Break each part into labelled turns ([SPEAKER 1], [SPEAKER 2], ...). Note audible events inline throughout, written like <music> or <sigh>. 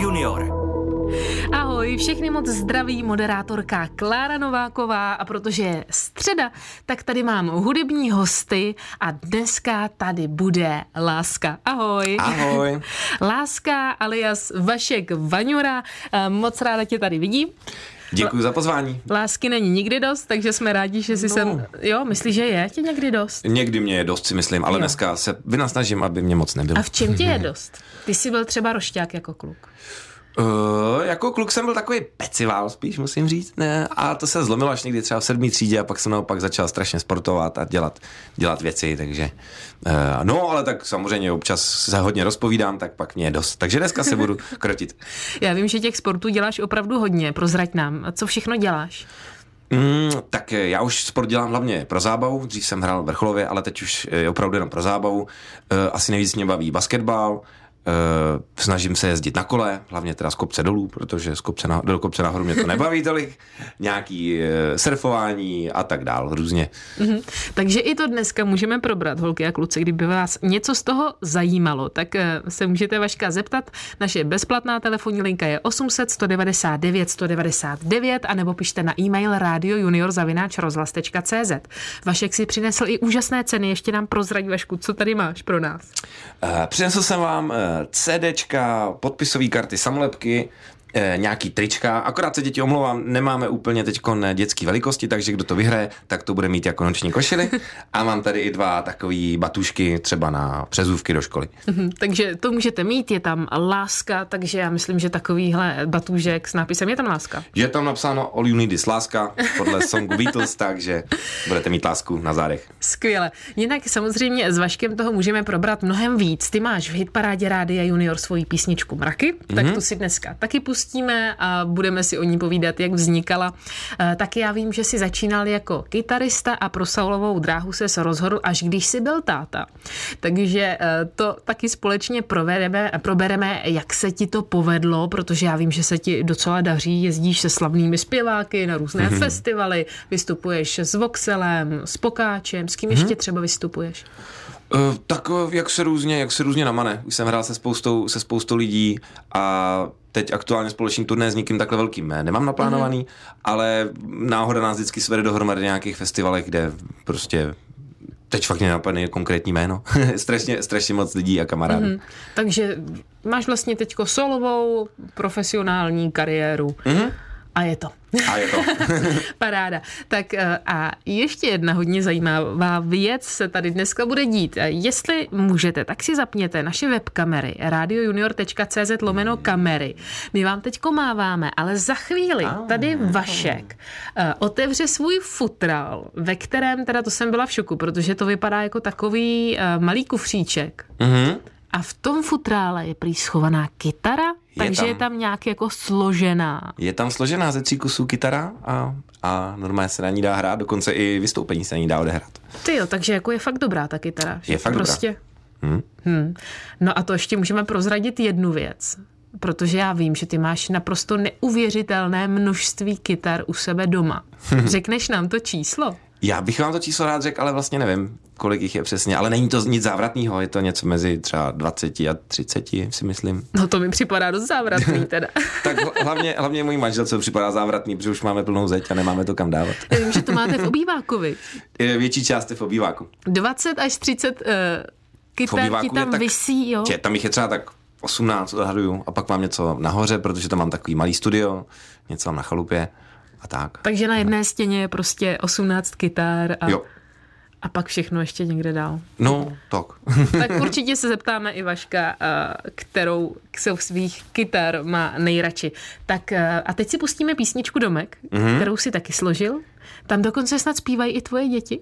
[SPEAKER 1] Junior.
[SPEAKER 2] Ahoj, všechny moc zdraví moderátorka Klára Nováková a protože je středa, tak tady mám hudební hosty a dneska tady bude Láska. Ahoj.
[SPEAKER 3] Ahoj. <laughs>
[SPEAKER 2] Láska alias Vašek Vaňura, moc ráda tě tady vidím.
[SPEAKER 3] Děkuji za pozvání.
[SPEAKER 2] Lásky není nikdy dost, takže jsme rádi, že jsi no. sem... Jo, myslíš, že je tě někdy dost?
[SPEAKER 3] Někdy mě je dost, si myslím, ale jo. dneska se vynasnažím, aby mě moc nebylo.
[SPEAKER 2] A v čem tě je <laughs> dost? Ty jsi byl třeba rošťák jako kluk.
[SPEAKER 3] Uh, jako kluk jsem byl takový pecivál spíš, musím říct. Ne? A to se zlomilo až někdy třeba v sedmý třídě a pak jsem naopak začal strašně sportovat a dělat, dělat věci, takže uh, no, ale tak samozřejmě občas se hodně rozpovídám, tak pak mě je dost. Takže dneska se budu <laughs> krotit.
[SPEAKER 2] Já vím, že těch sportů děláš opravdu hodně, prozrať nám. Co všechno děláš?
[SPEAKER 3] Mm, tak já už sport dělám hlavně pro zábavu, dřív jsem hrál vrcholově, ale teď už je opravdu jenom pro zábavu. Asi nejvíc mě baví basketbal, snažím se jezdit na kole, hlavně teda z kopce dolů, protože z kopce na, do kopce nahoru mě to nebaví tolik. Nějaký uh, surfování a tak dál, různě.
[SPEAKER 2] Mm-hmm. Takže i to dneska můžeme probrat, holky a kluci. Kdyby vás něco z toho zajímalo, tak uh, se můžete Vaška zeptat. Naše bezplatná telefonní linka je 800 199 199 a nebo pište na e-mail radiojunior.cz. Vašek si přinesl i úžasné ceny, ještě nám prozradí Vašku, co tady máš pro nás.
[SPEAKER 3] Uh, přinesl jsem vám CDčka, podpisové karty, samolepky, e, nějaký trička, akorát se děti omlouvám, nemáme úplně teď dětské velikosti, takže kdo to vyhraje, tak to bude mít jako noční košily. A mám tady i dva takové batušky třeba na přezůvky do školy.
[SPEAKER 2] Mhm, takže to můžete mít, je tam láska, takže já myslím, že takovýhle batůžek s nápisem je tam láska.
[SPEAKER 3] Je tam napsáno All You Need is láska podle songu Beatles, takže budete mít lásku na zádech.
[SPEAKER 2] Skvěle. Jinak samozřejmě s Vaškem toho můžeme probrat mnohem víc. Ty máš v hitparádě Rádia Junior svoji písničku Mraky, mm-hmm. tak to si dneska taky pustí pustíme a budeme si o ní povídat, jak vznikala. Eh, taky já vím, že si začínal jako kytarista a pro saulovou dráhu se rozhodl, až když si byl táta. Takže eh, to taky společně provedeme, probereme, jak se ti to povedlo, protože já vím, že se ti docela daří, jezdíš se slavnými zpěváky na různé mm-hmm. festivaly, vystupuješ s Voxelem, s Pokáčem, s kým mm-hmm. ještě třeba vystupuješ?
[SPEAKER 3] Uh, tak jak se různě, jak se různě namane. Už jsem hrál se spoustou, se spoustou lidí a teď aktuálně společný turné s nikým takhle velkým nemám naplánovaný, mm. ale náhoda nás vždycky svede dohromady nějakých festivalech, kde prostě teď fakt mě napadne konkrétní jméno. <laughs> strašně, strašně moc lidí a kamarádů. Mm-hmm.
[SPEAKER 2] Takže máš vlastně teďko solovou profesionální kariéru. Mm-hmm. A je to.
[SPEAKER 3] A je to. <laughs>
[SPEAKER 2] Paráda. Tak eh, a ještě jedna hodně zajímavá věc se tady dneska bude dít. Jestli můžete, tak si zapněte naše webkamery radiojunior.cz lomeno kamery. My vám teď máváme, ale za chvíli tady Vašek eh, otevře svůj futral, ve kterém, teda to jsem byla v šoku, protože to vypadá jako takový eh, malý kufříček. Mm-hmm a v tom futrále je prý schovaná kytara, je takže tam, je tam nějak jako složená.
[SPEAKER 3] Je tam složená ze tří kusů kytara a, a normálně se na ní dá hrát, dokonce i vystoupení se na ní dá odehrát.
[SPEAKER 2] Ty jo, takže jako je fakt dobrá ta kytara.
[SPEAKER 3] Je fakt prostě... dobrá.
[SPEAKER 2] Hmm. Hmm. No a to ještě můžeme prozradit jednu věc, protože já vím, že ty máš naprosto neuvěřitelné množství kytar u sebe doma. <laughs> Řekneš nám to číslo?
[SPEAKER 3] Já bych vám to číslo rád řekl, ale vlastně nevím, kolik jich je přesně. Ale není to nic závratného, je to něco mezi třeba 20 a 30, si myslím.
[SPEAKER 2] No to mi připadá dost závratný <laughs> teda.
[SPEAKER 3] tak hlavně, hlavně můj manželce připadá závratný, protože už máme plnou zeď a nemáme to kam dávat.
[SPEAKER 2] Vím, že to máte v obývákovi.
[SPEAKER 3] Větší část je v obýváku.
[SPEAKER 2] 20 až 30 uh, kytar ti tam tak, visí, jo?
[SPEAKER 3] Tě, tam jich je třeba tak 18 odhaduju a pak mám něco nahoře, protože tam mám takový malý studio, něco mám na chalupě a tak.
[SPEAKER 2] Takže na jedné stěně je prostě 18 kytar a...
[SPEAKER 3] Jo.
[SPEAKER 2] A pak všechno ještě někde dál.
[SPEAKER 3] No, tak. <laughs>
[SPEAKER 2] tak <laughs> určitě se zeptáme i Vaška, eh, kterou jsou svých kytar má nejradši. Tak eh, a teď si pustíme písničku Domek, mm-hmm. kterou si taky složil. Tam dokonce snad zpívají i tvoje děti.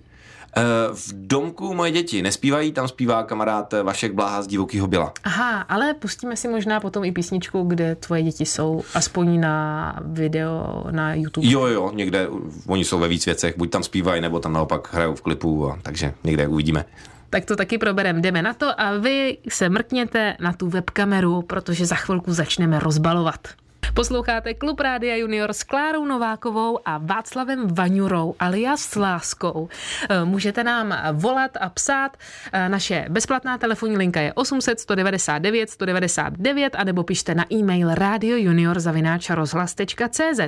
[SPEAKER 3] Eh, v domku moje děti nespívají, tam zpívá kamarád Vašek Bláha z Divokýho Byla.
[SPEAKER 2] Aha, ale pustíme si možná potom i písničku, kde tvoje děti jsou, aspoň na video na YouTube.
[SPEAKER 3] Jo, jo, někde, oni jsou ve víc věcech, buď tam zpívají, nebo tam naopak hrajou v klipu, a, takže někde uvidíme.
[SPEAKER 2] Tak to taky probereme. Jdeme na to a vy se mrkněte na tu webkameru, protože za chvilku začneme rozbalovat. Posloucháte Klub Rádia Junior s Klárou Novákovou a Václavem Vaňurou alias s Láskou. Eh, můžete nám volat a psát. Eh, naše bezplatná telefonní linka je 800 199 199 a nebo pište na e-mail radiojunior.cz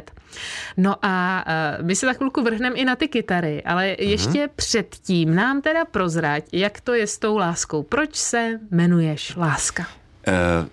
[SPEAKER 2] No a eh, my se za chvilku vrhneme i na ty kytary, ale ještě mm-hmm. předtím nám teda prozrať, jak to je s tou láskou. Proč se jmenuješ Láska? Uh,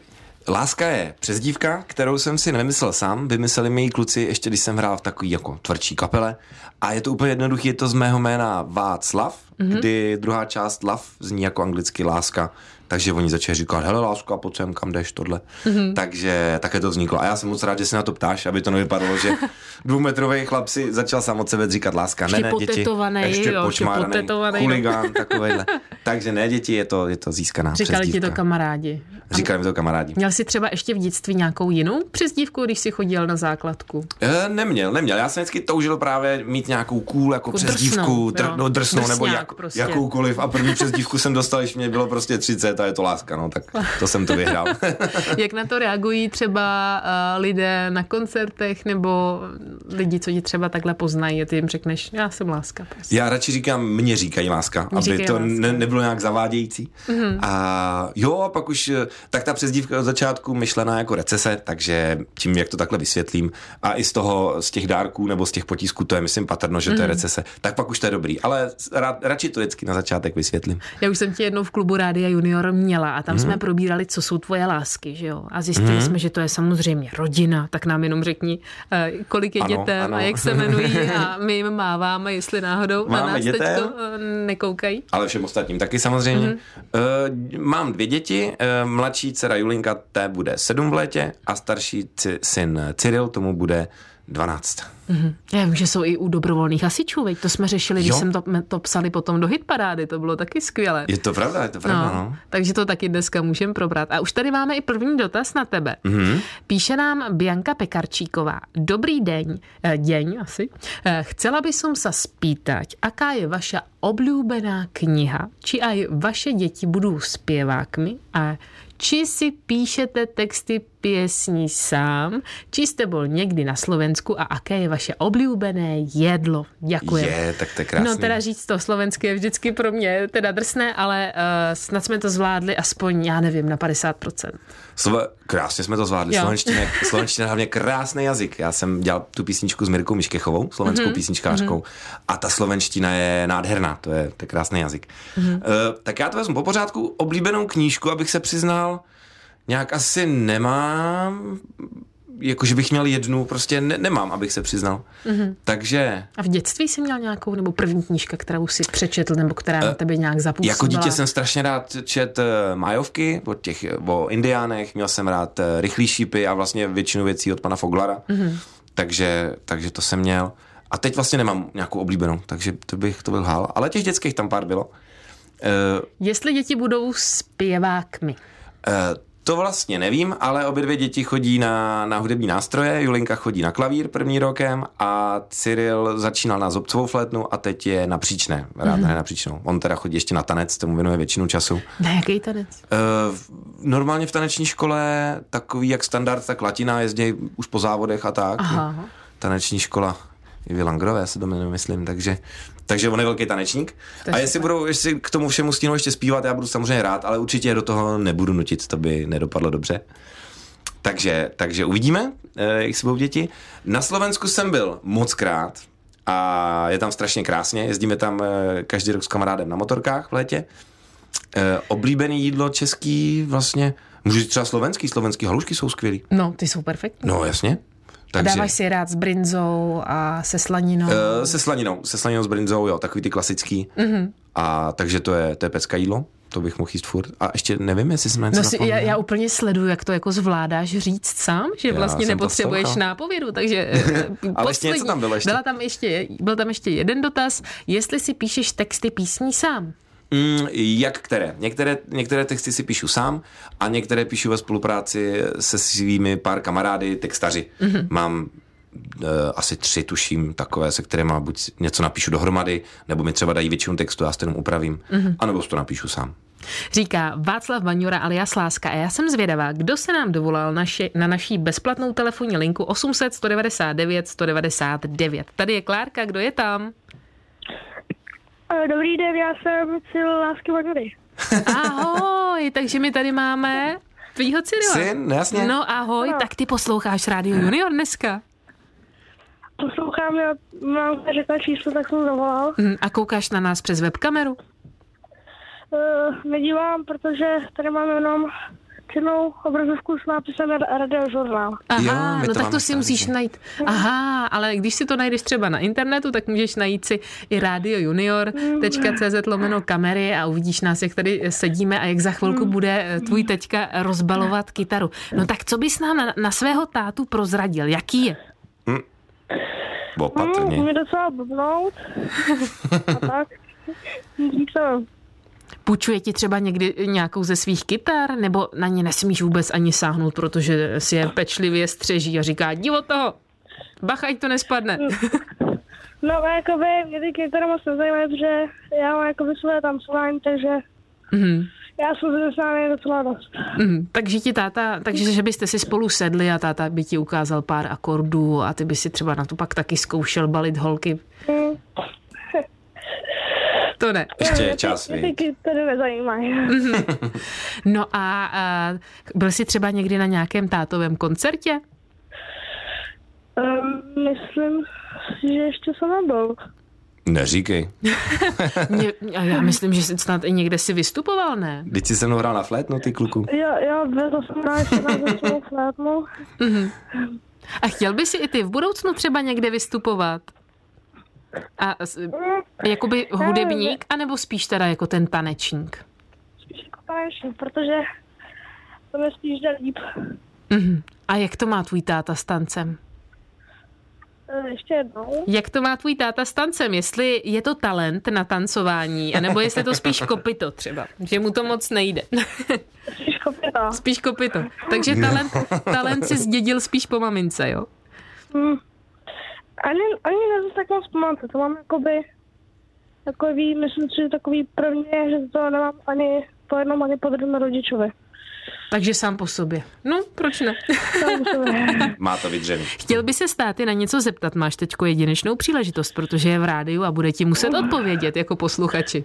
[SPEAKER 3] Láska je přezdívka, kterou jsem si nevymyslel sám, vymysleli mi ji kluci ještě, když jsem hrál v takový jako tvrdší kapele. A je to úplně jednoduché, je to z mého jména Václav, mm-hmm. kdy druhá část Love zní jako anglicky láska. Takže oni začali říkat, hele láska, pojď sem, kam jdeš, tohle. Mm-hmm. Takže také to vzniklo. A já jsem moc rád, že se na to ptáš, aby to nevypadalo, že <laughs> dvoumetrový chlap si začal sám od sebe říkat láska.
[SPEAKER 2] Ještě ne, ne, děti. Ještě jo, počmáraný,
[SPEAKER 3] huligán, <laughs> takovýhle. Takže ne, děti, je to, je to získaná
[SPEAKER 2] Říkali
[SPEAKER 3] přezdívka.
[SPEAKER 2] ti to kamarádi.
[SPEAKER 3] Říkali mi to kamarádi.
[SPEAKER 2] Měl jsi třeba ještě v dětství nějakou jinou přezdívku, když jsi chodil na základku?
[SPEAKER 3] E, neměl, neměl. Já jsem vždycky toužil právě mít nějakou cool jako, jako přezdívku, drsnou, dr, no, drsnou nebo jak, prostě. jakoukoliv. A první přezdívku jsem dostal, když mě bylo prostě 30 a je to láska, no tak to jsem to vyhrál. <laughs>
[SPEAKER 2] jak na to reagují třeba uh, lidé na koncertech nebo lidi, co ti třeba takhle poznají a ty jim řekneš, já jsem láska.
[SPEAKER 3] Prostě. Já radši říkám, mě říkají láska, mě aby říkají to láska. Ne, nebylo nějak zavádějící. Mm-hmm. A jo, a pak už tak ta přezdívka od začátku myšlená jako recese, takže tím, jak to takhle vysvětlím, a i z toho, z těch dárků nebo z těch potisků, to je myslím patrno, že to je mhm. recese, tak pak už to je dobrý. Ale rad, radši to vždycky na začátek vysvětlím.
[SPEAKER 2] Já už jsem tě jednou v klubu Rádia Junior měla a tam mm. jsme probírali, co jsou tvoje lásky, že jo? A zjistili mm. jsme, že to je samozřejmě rodina, tak nám jenom řekni, eh, kolik je ano, dětem ano. a jak se jmenují <laughs> a my jim máváme, jestli náhodou Máme na nás dětem, teďko eh, nekoukají.
[SPEAKER 3] Ale všem ostatním taky samozřejmě. Mm. Uh, mám dvě děti, uh, mladší dcera Julinka, té bude sedm v létě a starší syn Cyril, tomu bude 12.
[SPEAKER 2] Mm-hmm. Já vím, že jsou i u dobrovolných hasičů, veď to jsme řešili, jo. když jsem to, to psali potom do hitparády, to bylo taky skvělé.
[SPEAKER 3] Je to pravda, je to pravda, no. no.
[SPEAKER 2] Takže to taky dneska můžeme probrat. A už tady máme i první dotaz na tebe. Mm-hmm. Píše nám Bianka Pekarčíková. Dobrý den, eh, deň asi. Eh, chcela by som sa spýtať, aká je vaša oblúbená kniha, či aj vaše děti budou zpěvákmi a či si píšete texty piesní sám, či jste byl někdy na Slovensku a aké je vaše oblíbené jedlo. Děkuji.
[SPEAKER 3] Je, tak to je krásný.
[SPEAKER 2] No teda říct to slovenské je vždycky pro mě teda drsné, ale uh, snad jsme to zvládli aspoň, já nevím, na 50%.
[SPEAKER 3] Slova, krásně jsme to zvládli. Slovenština, <laughs> slovenština hlavně krásný jazyk. Já jsem dělal tu písničku s Mirkou Miškechovou, slovenskou mm-hmm. písničkářkou. Mm-hmm. A ta slovenština je nádherná, to je, to je krásný jazyk. Mm-hmm. Uh, tak já to vezmu po pořádku. Oblíbenou knížku, abych se přiznal, nějak asi nemám, jakože bych měl jednu, prostě ne, nemám, abych se přiznal. Mm-hmm. Takže...
[SPEAKER 2] A v dětství jsi měl nějakou, nebo první knížka, kterou si přečetl, nebo která na eh, tebe nějak zapůsobila?
[SPEAKER 3] Jako dítě jsem strašně rád čet uh, majovky od těch, o indiánech, měl jsem rád uh, rychlý šípy a vlastně většinu věcí od pana Foglara. Mm-hmm. Takže, takže to jsem měl. A teď vlastně nemám nějakou oblíbenou, takže to bych to byl hál. Ale těch dětských tam pár bylo.
[SPEAKER 2] Uh, Jestli děti budou zpěvákmi?
[SPEAKER 3] Uh, to vlastně nevím, ale obě dvě děti chodí na, na hudební nástroje. Julinka chodí na klavír první rokem a Cyril začínal na zobcovou flétnu a teď je na příčné. Rád mm. na příčnou. On teda chodí ještě na tanec, tomu věnuje většinu času.
[SPEAKER 2] Na jaký tanec? Uh,
[SPEAKER 3] normálně v taneční škole takový jak standard, tak latina, jezdí už po závodech a tak. Aha. Taneční škola i Langrové se to myslím, takže, takže on je velký tanečník. To a jestli budou jestli k tomu všemu stínu ještě zpívat, já budu samozřejmě rád, ale určitě do toho nebudu nutit, to by nedopadlo dobře. Takže, takže uvidíme, eh, jak se budou děti. Na Slovensku jsem byl moc krát a je tam strašně krásně. Jezdíme tam eh, každý rok s kamarádem na motorkách v létě. Eh, oblíbený jídlo český vlastně, můžu říct třeba slovenský, slovenský halušky jsou skvělý.
[SPEAKER 2] No, ty jsou perfektní.
[SPEAKER 3] No, jasně.
[SPEAKER 2] Takže... Dáváš si rád s brinzou a se slaninou? Uh,
[SPEAKER 3] se slaninou, se slaninou s brinzou, jo, takový ty klasický. Mm-hmm. A takže to je, to je pecka jídlo, to bych mohl jíst furt. A ještě nevím, jestli jsem
[SPEAKER 2] něco no si, já, já, úplně sleduju, jak to jako zvládáš říct sám, že vlastně nepotřebuješ nápovědu, takže <laughs>
[SPEAKER 3] eh, Ale ještě něco tam bylo ještě.
[SPEAKER 2] Byla tam ještě, byl tam ještě jeden dotaz, jestli si píšeš texty písní sám.
[SPEAKER 3] Mm, jak které? Některé, některé texty si píšu sám a některé píšu ve spolupráci se svými pár kamarády, textaři. Mm-hmm. Mám uh, asi tři, tuším, takové, se kterými buď něco napíšu dohromady, nebo mi třeba dají většinu textu, já s tím upravím, mm-hmm. anebo to napíšu sám.
[SPEAKER 2] Říká Václav Baňura alias Láska. A já jsem zvědavá, kdo se nám dovolal naši, na naší bezplatnou telefonní linku 800 199 199. Tady je Klárka, kdo je tam?
[SPEAKER 1] Dobrý den, já jsem Cyril Lásky Vaňury. <laughs>
[SPEAKER 2] Ahoj, takže my tady máme tvýho Cyrila.
[SPEAKER 3] Syn, jasně.
[SPEAKER 2] No ahoj, tak ty posloucháš Rádio Junior dneska.
[SPEAKER 1] Poslouchám, já mám řekla číslo, tak jsem zavolal.
[SPEAKER 2] Hm, A koukáš na nás přes webkameru?
[SPEAKER 1] Uh, nedívám, protože tady mám jenom černou obrazovku s nápisem radiožurnál.
[SPEAKER 2] Aha,
[SPEAKER 3] Jo,
[SPEAKER 2] no
[SPEAKER 3] to
[SPEAKER 2] tak to si
[SPEAKER 3] taky.
[SPEAKER 2] musíš najít. Aha, ale když si to najdeš třeba na internetu, tak můžeš najít si i radiojunior.cz lomeno kamery a uvidíš nás, jak tady sedíme a jak za chvilku bude eh, tvůj teďka rozbalovat kytaru. No tak co bys nám na, na svého tátu prozradil? Jaký je?
[SPEAKER 1] Hmm,
[SPEAKER 3] Opatrně.
[SPEAKER 1] mě docela blbnout. <laughs> A tak.
[SPEAKER 2] Půjčuje ti třeba někdy nějakou ze svých kytar, nebo na ně nesmíš vůbec ani sáhnout, protože si je pečlivě střeží a říká, od toho, bacha, ať to nespadne.
[SPEAKER 1] No, a jakoby, mě ty kytary moc nezajímají, protože já mám jakoby své tancování, takže
[SPEAKER 2] Mhm.
[SPEAKER 1] já jsem zaměstnaný docela dost.
[SPEAKER 2] Mm, takže ti táta, takže že byste si spolu sedli a táta by ti ukázal pár akordů a ty by si třeba na to pak taky zkoušel balit holky.
[SPEAKER 1] Hmm.
[SPEAKER 2] To ne.
[SPEAKER 3] Ještě je čas,
[SPEAKER 1] ty- mě ty
[SPEAKER 3] viď?
[SPEAKER 1] kytary nezajímají. <laughs>
[SPEAKER 2] No a, a byl jsi třeba někdy na nějakém tátovém koncertě?
[SPEAKER 1] Um, myslím, že ještě jsem nebyl.
[SPEAKER 3] Neříkej. <laughs>
[SPEAKER 2] Mě, a já myslím, že jsi snad i někde si vystupoval, ne?
[SPEAKER 3] Teď jsi se mnou hrál na flétnu, ty kluku.
[SPEAKER 1] Jo, jo, vezl jsem na ještě na flétnu.
[SPEAKER 2] A chtěl by si i ty v budoucnu třeba někde vystupovat? A jakoby hudebník, anebo spíš teda jako ten tanečník?
[SPEAKER 1] Spíš jako taneční, protože to mi spíš jde líp.
[SPEAKER 2] Mhm. A jak to má tvůj táta s tancem?
[SPEAKER 1] Eh, Ještě jednou.
[SPEAKER 2] Jak to má tvůj táta s tancem? Jestli je to talent na tancování, anebo jestli je to spíš kopito třeba, že mu to moc nejde.
[SPEAKER 1] Spíš kopita.
[SPEAKER 2] spíš kopito. Takže talent, <laughs> talent si zdědil spíš po mamince, jo?
[SPEAKER 1] Hmm. Ani, ani nezase tak moc pamatovat. To mám jakoby takový, myslím si, že takový první, že to nemám ani po jednom, ani po druhém rodičovi.
[SPEAKER 2] Takže sám po sobě. No, proč ne? <laughs>
[SPEAKER 3] Má to vydřený.
[SPEAKER 2] Chtěl by se státy na něco zeptat, máš teďko jedinečnou příležitost, protože je v rádiu a bude ti muset odpovědět jako posluchači.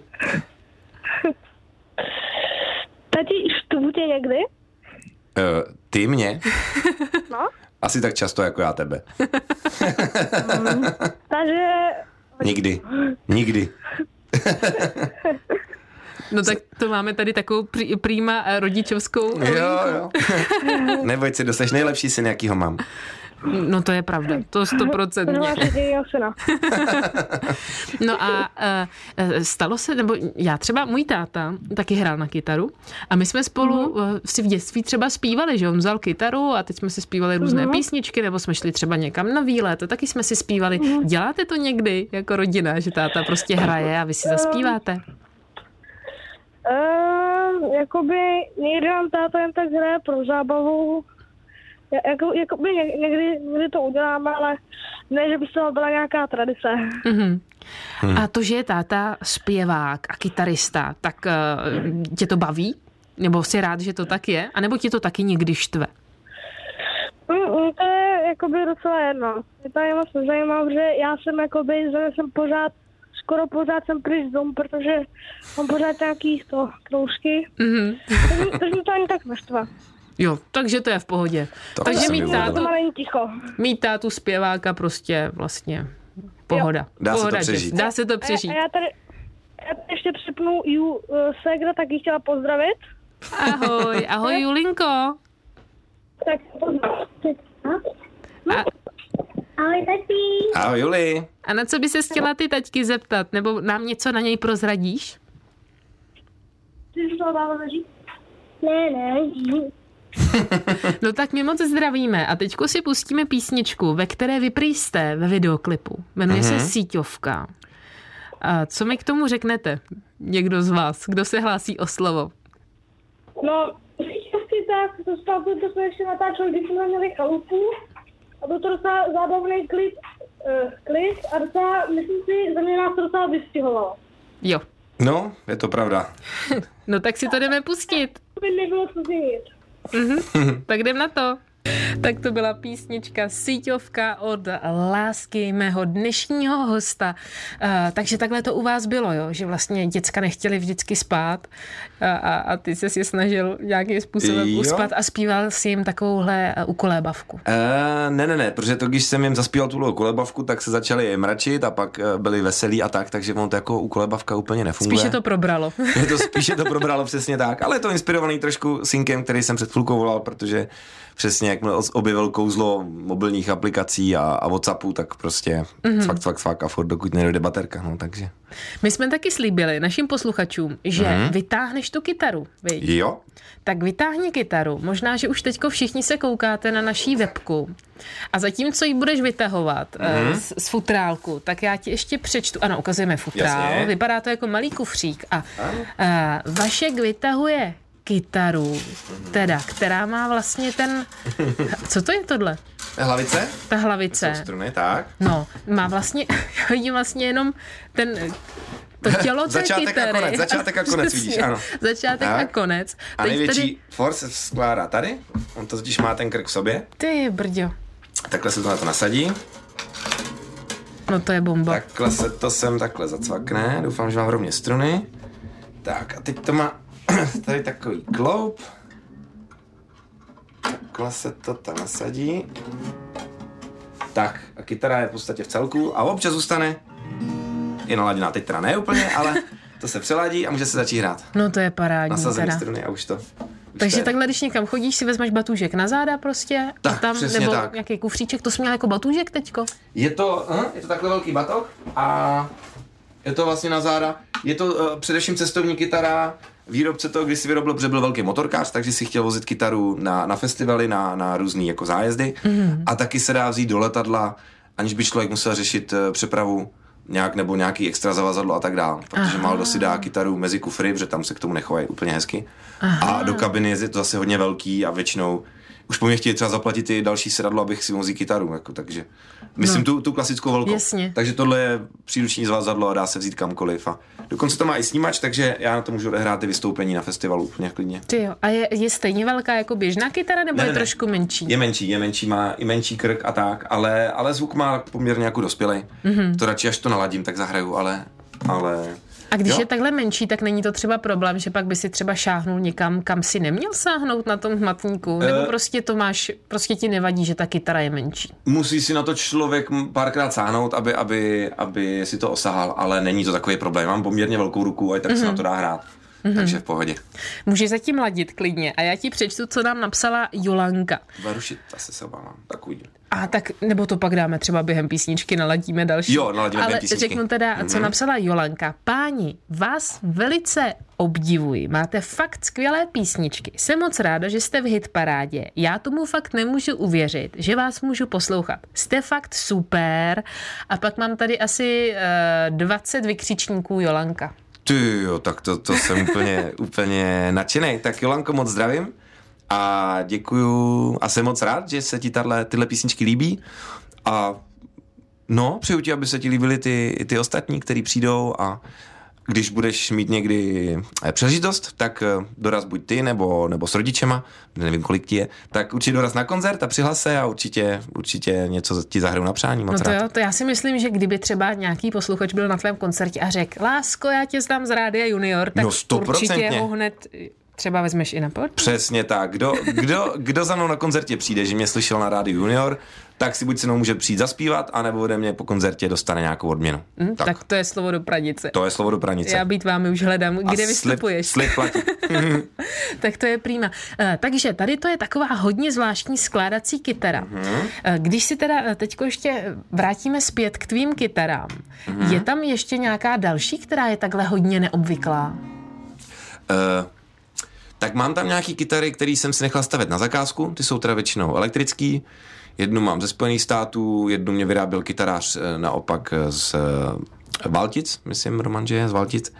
[SPEAKER 1] Tati, štvu tě někdy?
[SPEAKER 3] Uh, ty mě?
[SPEAKER 1] No.
[SPEAKER 3] Asi tak často jako já tebe. <laughs>
[SPEAKER 1] Takže
[SPEAKER 3] Nikdy. Nikdy.
[SPEAKER 2] No tak to máme tady takovou prý, prýma eh, rodičovskou
[SPEAKER 3] Jo,
[SPEAKER 2] linku.
[SPEAKER 3] jo. Neboj si, dostaneš nejlepší syn, jakýho mám.
[SPEAKER 2] No to je pravda, to
[SPEAKER 1] to
[SPEAKER 2] stoprocentně. <laughs> No a uh, stalo se, nebo já třeba, můj táta taky hrál na kytaru a my jsme spolu uh, si v dětství třeba zpívali, že on vzal kytaru a teď jsme si zpívali různé písničky, nebo jsme šli třeba někam na výlet a taky jsme si zpívali. Děláte to někdy jako rodina, že táta prostě hraje a vy si zaspíváte?
[SPEAKER 1] Uh, jakoby někdy nám táta jen tak hraje pro zábavu. Ja- Jako, jakoby ně- někdy, někdy to uděláme, ale ne, že by z toho byla nějaká tradice.
[SPEAKER 2] Mhm. A to, že je táta zpěvák a kytarista, tak uh, tě to baví? Nebo jsi rád, že to tak je? A nebo tě to taky někdy štve?
[SPEAKER 1] Mm, mm, to je jakoby docela jedno. Mě to ani moc nezajímá, že já jsem jakoby, že jsem pořád, skoro pořád jsem pryč z domu, protože mám pořád nějaký to kroužky.
[SPEAKER 2] Mhm.
[SPEAKER 1] Takže, to ani tak neštve.
[SPEAKER 2] Jo, takže to je v pohodě.
[SPEAKER 3] To
[SPEAKER 2] takže mít tátu, mít tátu zpěváka prostě vlastně pohoda.
[SPEAKER 3] Dá se to
[SPEAKER 2] pohoda,
[SPEAKER 3] přežít.
[SPEAKER 2] Dá se to
[SPEAKER 1] A,
[SPEAKER 2] přežít.
[SPEAKER 1] a já tady, já tady ještě připnu Ju uh, Segra, tak ji chtěla pozdravit.
[SPEAKER 2] Ahoj, ahoj <laughs> Julinko.
[SPEAKER 1] Tak pozdrav.
[SPEAKER 2] A,
[SPEAKER 1] Ahoj, tati.
[SPEAKER 3] Ahoj, Juli.
[SPEAKER 2] a na co by se chtěla ty taťky zeptat? Nebo nám něco na něj prozradíš?
[SPEAKER 1] Ty jsi to? Ne, ne. <laughs>
[SPEAKER 2] No tak my moc zdravíme a teďko si pustíme písničku, ve které vyprýste ve videoklipu. Jmenuje
[SPEAKER 3] Mhm.
[SPEAKER 2] se Síťovka. A co mi k tomu řeknete? Někdo z vás, kdo se hlásí o slovo?
[SPEAKER 1] No, asi tak, to stavbu, to jsme ještě natáčeli, když jsme měli chalupu. A byl to docela zábavný klip, uh, klip a docela, myslím si, za mě nás to docela vystřihovalo.
[SPEAKER 2] Jo,
[SPEAKER 3] No, je to pravda. <laughs>
[SPEAKER 2] No tak si to jdeme pustit.
[SPEAKER 1] To by nebylo co změnit.
[SPEAKER 2] Tak jdem na to. Tak to byla písnička Síťovka od lásky mého dnešního hosta. Uh, takže takhle to u vás bylo, jo? že vlastně děcka nechtěli vždycky spát a, a, a ty se si snažil nějakým způsobem
[SPEAKER 3] Jo.
[SPEAKER 2] uspat a zpíval si jim takovouhle uh, ukolébavku.
[SPEAKER 3] Uh, ne, ne, ne, protože to, když jsem jim zaspíval tu kolebavku, tak se začali mračit a pak eh, byli veselí a tak, takže on to jako ukolebavka úplně nefunguje.
[SPEAKER 2] Spíše to probralo. <laughs>
[SPEAKER 3] Je to spíše to probralo přesně tak, ale je to inspirovaný trošku synkem, který jsem před chvilkou volal, protože přesně jak objevil kouzlo mobilních aplikací a, a Whatsappu, tak prostě mm-hmm. fakt, fakt, fakt a furt dokud nedojde baterka, no takže.
[SPEAKER 2] My jsme taky slíbili našim posluchačům, že
[SPEAKER 3] Mhm.
[SPEAKER 2] vytáhneš tu kytaru. Viď?
[SPEAKER 3] Jo,
[SPEAKER 2] Tak vytáhni kytaru. Možná, že už teďko všichni se koukáte na naší webku. A zatímco ji budeš vytahovat
[SPEAKER 3] Mhm.
[SPEAKER 2] mm. z, z futrálku, tak já ti ještě přečtu. Ano, ukazujeme futrál.
[SPEAKER 3] Jasně.
[SPEAKER 2] Vypadá to jako malý kufřík. A, a Vašek vytahuje kytaru, teda, která má vlastně ten... <laughs> Co to je tohle?
[SPEAKER 3] hlavice,
[SPEAKER 2] Ta
[SPEAKER 3] jsou
[SPEAKER 2] hlavice.
[SPEAKER 3] struny, tak.
[SPEAKER 2] No, má vlastně, <laughs> já vidím vlastně jenom ten, to <laughs> tělo té
[SPEAKER 3] Začátek a
[SPEAKER 2] kytary.
[SPEAKER 3] konec, začátek a konec, vidíš, ano.
[SPEAKER 2] Začátek a
[SPEAKER 3] Tak.
[SPEAKER 2] konec.
[SPEAKER 3] A největší
[SPEAKER 2] tedy-
[SPEAKER 3] force se skládá tady, on to totiž má ten krk v sobě,
[SPEAKER 2] Ty brďo,
[SPEAKER 3] takhle se to na to nasadí,
[SPEAKER 2] no to je bomba.
[SPEAKER 3] takhle se to sem takhle zacvakne, doufám, že mám rovně struny. Tak a teď to má <clears throat> tady takový kloub, takhle se to tam nasadí. Tak a kytara je v podstatě v celku a občas zůstane, je naladěná, teď teda ne úplně, ale to se přeladí a může se začít hrát.
[SPEAKER 2] No to je parádní
[SPEAKER 3] Nasazený
[SPEAKER 2] teda.
[SPEAKER 3] struny a už to. Už
[SPEAKER 2] Takže
[SPEAKER 3] je.
[SPEAKER 2] takhle, když někam chodíš, si vezmeš batůžek na záda prostě a
[SPEAKER 3] Tak,
[SPEAKER 2] tam,
[SPEAKER 3] přesně
[SPEAKER 2] nebo
[SPEAKER 3] tak.
[SPEAKER 2] nějaký kufříček, to jsi měl jako batůžek teďko?
[SPEAKER 3] Je to, hm, je to takhle velký batok a je to vlastně na záda. Je to uh, především cestovní kytara, výrobce to když si vyrobil, protože byl velký motorkář, takže si chtěl vozit kytaru na, na festivaly, na, na různé jako zájezdy mm. a taky se dá vzít do letadla, aniž by člověk musel řešit uh, přepravu nějak nebo nějaký extra zavazadlo a tak dále, protože málo kdo si dá kytaru mezi kufry, protože tam se k tomu nechovají úplně hezky. Aha. A do kabiny je to zase hodně velký a většinou už po mě chtějí třeba zaplatit i další sedadlo, abych si mohl vzít kytaru, jako, takže myslím
[SPEAKER 2] No.
[SPEAKER 3] tu, tu klasickou velkou.
[SPEAKER 2] Jasně.
[SPEAKER 3] Takže tohle je příruční zvazadlo a dá se vzít kamkoliv. A dokonce to má i snímač, takže já na to můžu odehrát ty vystoupení na festivalu úplně klidně.
[SPEAKER 2] Ty jo. A je, je stejně velká jako běžná kytara, nebo
[SPEAKER 3] Ne,
[SPEAKER 2] je
[SPEAKER 3] ne,
[SPEAKER 2] trošku menší?
[SPEAKER 3] Je menší, je menší, má i menší krk a tak, ale, ale zvuk má poměrně jako dospělej.
[SPEAKER 2] Mhm.
[SPEAKER 3] Mm-hmm. To radši až to naladím, tak zahraju, ale, ale
[SPEAKER 2] A když
[SPEAKER 3] Jo.
[SPEAKER 2] je takhle menší, tak není to třeba problém, že pak by si třeba šáhnul někam, kam si neměl sáhnout na tom hmatníku? Nebo
[SPEAKER 3] Eh.
[SPEAKER 2] prostě to máš, prostě ti nevadí, že ta kytara je menší?
[SPEAKER 3] musí si na to člověk párkrát sáhnout, aby, aby, aby si to osahal, ale není to takový problém. Mám poměrně velkou ruku a i tak mm-hmm. se na to dá hrát. Mm-hmm. Takže v pohodě.
[SPEAKER 2] Můžeš zatím ladit klidně. A já ti přečtu, co nám napsala Jolanka.
[SPEAKER 3] Varušit, asi se obávám. Tak uvidím.
[SPEAKER 2] A tak, nebo to pak dáme třeba během písničky, naladíme další.
[SPEAKER 3] Jo, naladíme
[SPEAKER 2] Ale
[SPEAKER 3] během písničky.
[SPEAKER 2] řeknu teda, co napsala Jolanka. Páni, vás velice obdivuji. Máte fakt skvělé písničky. Jsem moc ráda, že jste v hitparádě. Já tomu fakt nemůžu uvěřit, že vás můžu poslouchat. Jste fakt super. A pak mám tady asi uh, 20 vykřičníků Jolanka.
[SPEAKER 3] Ty jo, tak to, to jsem úplně, <laughs> úplně nadšený. Tak Jolanko, moc zdravím a děkuju a jsem moc rád, že se ti tato, tyhle písničky líbí a no, přeju ti, aby se ti líbily ty, ty ostatní, který přijdou a když budeš mít někdy eh, příležitost, tak eh, doraz buď ty nebo, nebo s rodičema, nevím kolik ti je, tak určitě doraz na koncert a přihlas se a určitě, určitě něco ti zahraju na přání, moc
[SPEAKER 2] No to
[SPEAKER 3] rád.
[SPEAKER 2] jo, to já si myslím, že kdyby třeba nějaký posluchač byl na tvém koncertě a řekl, Lásko, já tě znám z Rádia Junior, tak
[SPEAKER 3] No,
[SPEAKER 2] určitě ho hned třeba vezmeš i na pod.
[SPEAKER 3] Přesně tak. Kdo, kdo, kdo za mnou na koncertě přijde, že mě slyšel na rádiu Junior, tak si buď se mnou může přijít zaspívat, anebo ode mě po koncertě dostane nějakou odměnu.
[SPEAKER 2] Hm, tak. tak to je slovo do pranice.
[SPEAKER 3] To je slovo do pranice.
[SPEAKER 2] Já být vámi už hledám,
[SPEAKER 3] A
[SPEAKER 2] kde vystupuješ.
[SPEAKER 3] Slib, slib platí. <laughs>
[SPEAKER 2] tak to je prýma. Eh, Takže tady to je taková hodně zvláštní skládací kytara. Eh, Když si teda eh, teďko ještě vrátíme zpět k tvým kytarám, je tam ještě nějaká další, která je takhle hodně neobvyklá?
[SPEAKER 3] Uh, tak mám tam nějaký kytary, které jsem si nechal stavět na zakázku, ty jsou teda většinou elektrický. Jednu mám ze Spojených států, jednu mě vyráběl kytarář eh, naopak z eh, Valtic, myslím Roman, že je z Valtic.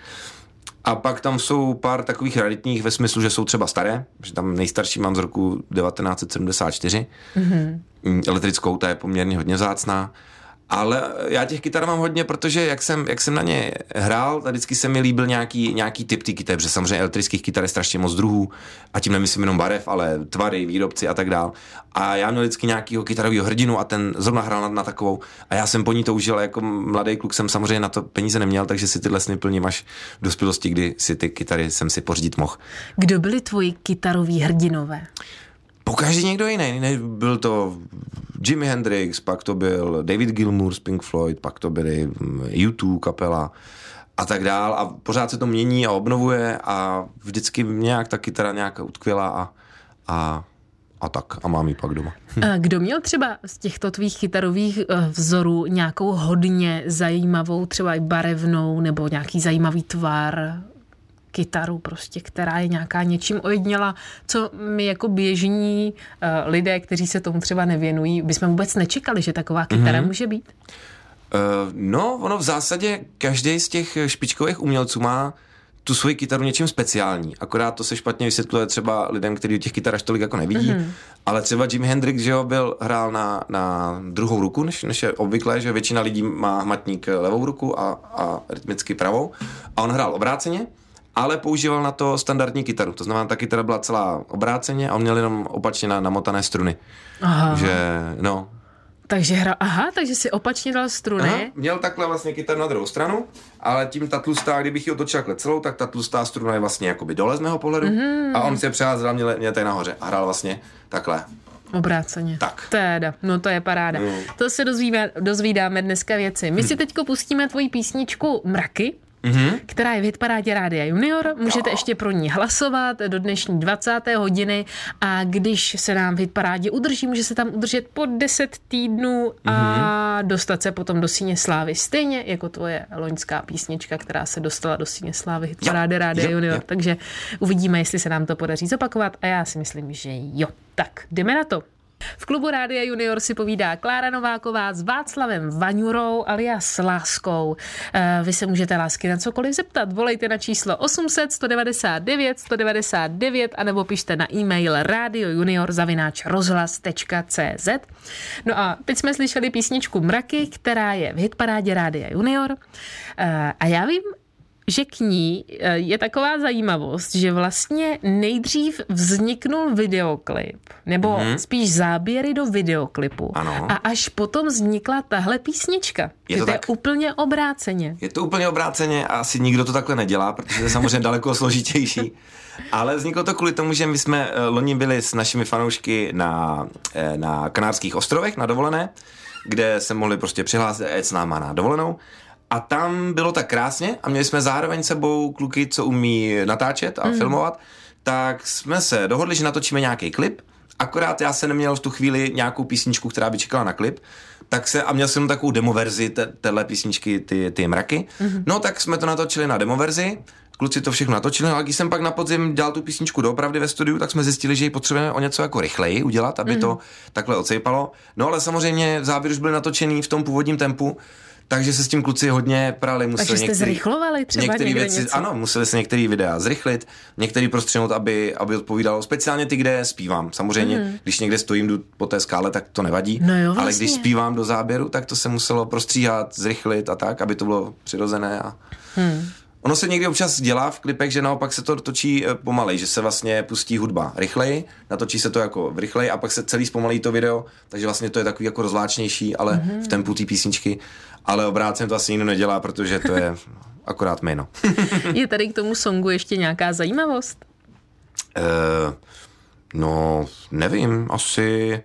[SPEAKER 3] A pak tam jsou pár takových raritních ve smyslu, že jsou třeba staré, že tam nejstarší mám z roku 1974. Mm-hmm. Elektrickou, ta je poměrně hodně vzácná. Ale já těch kytar mám hodně, protože jak jsem, jak jsem na ně hrál, tak vždycky se mi líbil nějaký, nějaký typ ty kytar, protože samozřejmě elektrických kytar je strašně moc druhů, a tím nemyslím jenom barev, ale tvary, výrobci a tak dál. A já měl vždycky nějakýho kytarového hrdinu a ten zrovna hrál na, na takovou a já jsem po ní to užil, jako mladý kluk jsem samozřejmě na to peníze neměl, takže si tyhle sny plním až v dospělosti, kdy si ty kytary jsem si pořídit mohl.
[SPEAKER 2] Kdo byli tvoji kytaroví hrdinové?
[SPEAKER 3] Pokaždé někdo jiný. Ne, byl to Jimi Hendrix, pak to byl David Gilmour z Pink Floyd, pak to byly mm, U2 kapela a tak dál a pořád se to mění a obnovuje a vždycky nějak ta kytara nějak utkvěla a, a a tak a mám ji pak doma. <laughs>
[SPEAKER 2] Hm. Kdo měl třeba z těchto tvých kytarových eh, vzorů nějakou hodně zajímavou, třeba i barevnou nebo nějaký zajímavý tvar, kytaru prostě, která je nějaká něčím ojediněla, co my jako běžní uh, lidé, kteří se tomu třeba nevěnují, bychom vůbec nečekali, že taková kytara mm-hmm. může být?
[SPEAKER 3] Uh, no, ono v zásadě každý z těch špičkových umělců má tu svoji kytaru něčím speciální. Akorát to se špatně vysvětluje třeba lidem, kteří těch kytar až tolik jako nevidí. Mm-hmm. Ale třeba Jimi Hendrix, že jo, byl, hrál na, na druhou ruku, než, než je obvyklé, že většina lidí má hmatník levou ruku a, a rytmicky pravou. A on hrál obráceně ale používal na to standardní kytaru. To znamená, ta kytara byla celá obráceně a on měl jenom opačně na, namotané struny. Aha. Že, no.
[SPEAKER 2] Takže hra, aha, takže si opačně dal struny. Aha,
[SPEAKER 3] měl takhle vlastně kytaru na druhou stranu, ale tím ta tlustá, kdybych ji otočil takhle celou, tak ta tlustá struna je vlastně jakoby dole z mého pohledu mm-hmm. a on se přeházel měl, měl tady nahoře a hrál vlastně takhle.
[SPEAKER 2] Obráceně.
[SPEAKER 3] Tak.
[SPEAKER 2] Teda, no to je paráda. Mm. To se dozvídáme, dozvídáme dneska věci. My si teďko pustíme tvoji písničku Mraky mm-hmm. která je v Hitparádě Rádia Junior. Můžete jo. ještě pro ní hlasovat do dnešní 20. hodiny a když se nám v Hitparádě udrží, může se tam udržet po 10 týdnů a mm-hmm. dostat se potom do Síně Slávy. Stejně jako tvoje loňská písnička, která se dostala do Síně Slávy Hitparády Rádia Junior. Jo. Takže uvidíme, jestli se nám to podaří zopakovat a já si myslím, že jo. Tak, jdeme na to. V klubu Rádia Junior si povídá Klára Nováková s Václavem Vaňurou alias Láskou. Eh, vy se můžete lásky na cokoliv zeptat. Volejte na číslo 800 199 199 anebo pište na e-mail radiojunior.cz No a teď jsme slyšeli písničku Mraky, která je v hitparádě Rádia Junior. Eh, a já vím, že k ní eh, je taková zajímavost, že vlastně nejdřív vzniknul videoklip, nebo mm-hmm. spíš záběry do videoklipu.
[SPEAKER 3] Ano.
[SPEAKER 2] A až potom vznikla tahle písnička. Je to, to tak? je úplně obráceně.
[SPEAKER 3] Je to úplně obráceně a asi nikdo to takhle nedělá, protože to je samozřejmě <laughs> daleko složitější. Ale vzniklo to kvůli tomu, že my jsme eh, loni byli s našimi fanoušky na, eh, na Kanárských ostrovech na dovolené, kde se mohli prostě přihlásit a jet s náma na dovolenou. A tam bylo tak krásně a měli jsme zároveň sebou kluky, co umí natáčet a mm. filmovat, tak jsme se dohodli, že natočíme nějaký klip, akorát já se neměl v tu chvíli nějakou písničku, která by čekala na klip, tak se, a měl jsem takovou demoverzi téhle písničky, ty, ty mraky, mm-hmm. no tak jsme to natočili na demoverzi, kluci to všechno natočili, ale když jsem pak na podzim dělal tu písničku doopravdy ve studiu, tak jsme zjistili, že ji potřebujeme o něco jako rychleji udělat, aby mm-hmm. to takhle ocejpalo. No ale samozřejmě záběr už byl natočený v tom původním tempu, takže se s tím kluci hodně prali.
[SPEAKER 2] Museli Takže jste některý, zrychlovali třeba některý věci, něco?
[SPEAKER 3] Ano, museli se některé videa zrychlit, některý prostřenout, aby, aby odpovídalo. Speciálně ty, kde zpívám. Samozřejmě, mm. když někde stojím jdu po té skále, tak to nevadí.
[SPEAKER 2] No jo, vlastně.
[SPEAKER 3] Ale když zpívám do záběru, tak to se muselo prostříhat, zrychlit a tak, aby to bylo přirozené. A... Hmm. Ono se někdy občas dělá v klipech, že naopak se to točí eh, pomalej, že se vlastně pustí hudba rychleji, natočí se to jako v rychleji a pak se celý zpomalí to video, takže vlastně to je takový jako rozláčnější, ale mm-hmm. v tempu té písničky. Ale obráceně to asi nikdo nedělá, protože to je <laughs> akorát jméno. <laughs>
[SPEAKER 2] je tady k tomu songu ještě nějaká zajímavost?
[SPEAKER 3] Uh, no, nevím, asi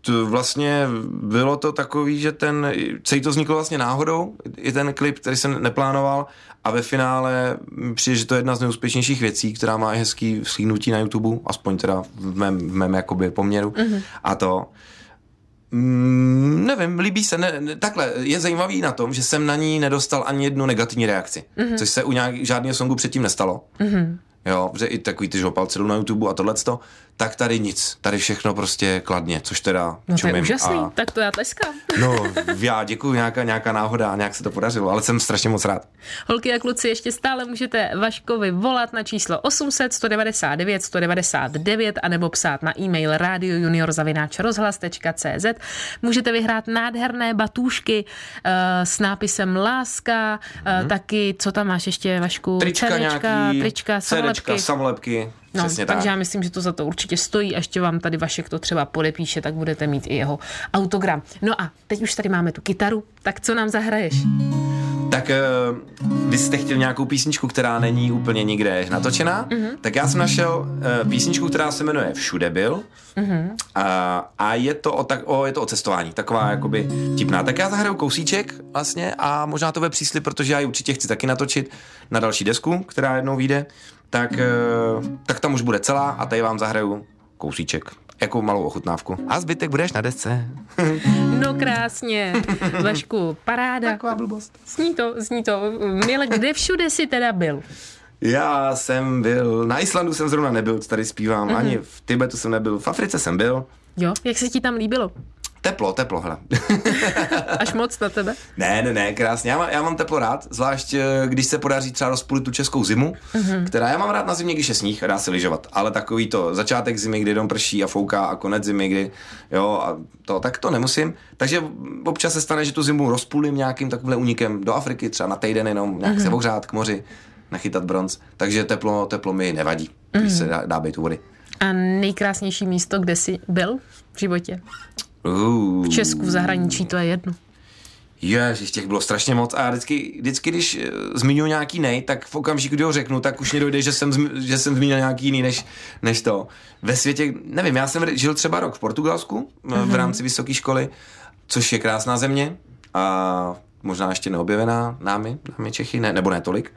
[SPEAKER 3] to vlastně bylo to takový, že ten, celý to vzniklo vlastně náhodou, i ten klip, který jsem neplánoval a ve finále přijde, že to je jedna z nejúspěšnějších věcí, která má hezký vslínutí na YouTube, aspoň teda v mém, v mém jakoby poměru mm-hmm. a to. Mm, nevím, líbí se, ne, ne, takhle, je zajímavý na tom, že jsem na ní nedostal ani jednu negativní reakci, mm-hmm. což se u nějak, žádného songu předtím nestalo. Mm-hmm jo, protože i takový ty žopalci na YouTube a tohleto, tak tady nic, tady všechno prostě kladně, což teda
[SPEAKER 2] No to je úžasný,
[SPEAKER 3] A,
[SPEAKER 2] tak to já tleskám.
[SPEAKER 3] no, já děkuji, nějaká, nějaká náhoda a nějak se to podařilo, ale jsem strašně moc rád.
[SPEAKER 2] Holky a kluci, ještě stále můžete Vaškovi volat na číslo 800 199 199 anebo psát na e-mail radiojuniorzavináčrozhlas.cz. Můžete vyhrát nádherné batůšky uh, s nápisem Láska, uh, taky, co tam máš ještě, Vašku?
[SPEAKER 3] Trička
[SPEAKER 2] CDčka,
[SPEAKER 3] nějaký,
[SPEAKER 2] trička, samolepky.
[SPEAKER 3] samolepky,
[SPEAKER 2] No,
[SPEAKER 3] přesně
[SPEAKER 2] takže
[SPEAKER 3] tak.
[SPEAKER 2] já myslím, že to za to určitě stojí a ještě vám tady Vašek to třeba podepíše, tak budete mít i jeho autogram. No a teď už tady máme tu kytaru, tak co nám zahraješ?
[SPEAKER 3] Tak eh, vy jste chtěl nějakou písničku, která není úplně nikde natočená,
[SPEAKER 2] Mhm.
[SPEAKER 3] mm-hmm. tak já jsem našel eh, písničku, která se jmenuje Všude byl
[SPEAKER 2] Mhm.
[SPEAKER 3] a, a je, to o, tak, o, je to o cestování, taková jakoby tipná. Tak já zahraju kousíček vlastně a možná to bude příslip, protože já ji určitě chci taky natočit na další desku, která jednou vyjde, tak, eh, tak tam už bude celá a tady vám zahraju kousíček, jako malou ochutnávku. A zbytek budeš na desce.
[SPEAKER 2] No krásně, Vašku, paráda.
[SPEAKER 3] Taková blbost.
[SPEAKER 2] Zní to, zní to. Mile, kde všude jsi teda byl?
[SPEAKER 3] Já jsem byl, na Islandu jsem zrovna nebyl, co tady zpívám, mm-hmm. ani v Tibetu jsem nebyl, v Africe jsem byl.
[SPEAKER 2] Jo, jak se ti tam líbilo?
[SPEAKER 3] Teplo, teplo, hele. <laughs>
[SPEAKER 2] Až moc na tebe?
[SPEAKER 3] ne, ne, ne, krásně. Já mám, já mám teplo rád, zvlášť eh, když se podaří třeba rozpůlit tu českou zimu, mm-hmm. která já mám rád na zimě, když je sníh a dá se lyžovat. Ale takový to začátek zimy, kdy dom prší a fouká a konec zimy, kdy jo, a to, tak to nemusím. Takže občas se stane, že tu zimu rozpůlím nějakým takovým únikem do Afriky, třeba na týden jenom, nějak mm-hmm. se ohřát k moři, nachytat bronz. Takže teplo, teplo mi nevadí, když mm-hmm. se dá, dá být u vody.
[SPEAKER 2] A nejkrásnější místo, kde jsi byl v životě?
[SPEAKER 3] Uh.
[SPEAKER 2] V Česku, v zahraničí, to je jedno.
[SPEAKER 3] Ježiš, těch bylo strašně moc a vždycky, vždycky když uh, zmiňuji nějaký nej, tak v okamžiku, kdy ho řeknu, tak už mě dojde, že jsem, že jsem zmínil nějaký jiný než, než to. Ve světě, nevím, já jsem žil třeba rok v Portugalsku mm-hmm. v rámci vysoké školy, což je krásná země a možná ještě neobjevená námi, námi Čechy, ne, nebo ne tolik.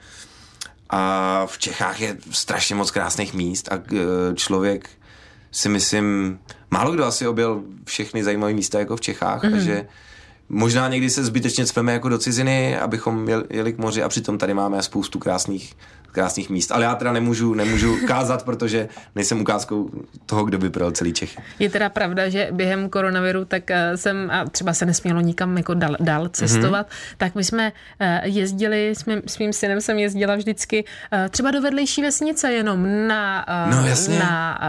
[SPEAKER 3] A v Čechách je strašně moc krásných míst a uh, člověk si myslím, málo kdo asi objel všechny zajímavé místa jako v Čechách, mm-hmm. takže možná někdy se zbytečně cpeme jako do ciziny, abychom jeli, k moři a přitom tady máme spoustu krásných, krásných míst. Ale já teda nemůžu, nemůžu <laughs> kázat, protože nejsem ukázkou toho, kdo by projel celý Čechy.
[SPEAKER 2] Je teda pravda, že během koronaviru tak eh, jsem, a třeba se nesmělo nikam jako dal, dál cestovat, mm-hmm. tak my jsme eh, jezdili, s mým, s mým synem jsem jezdila vždycky eh, třeba do vedlejší vesnice jenom na,
[SPEAKER 3] No, jasně.
[SPEAKER 2] na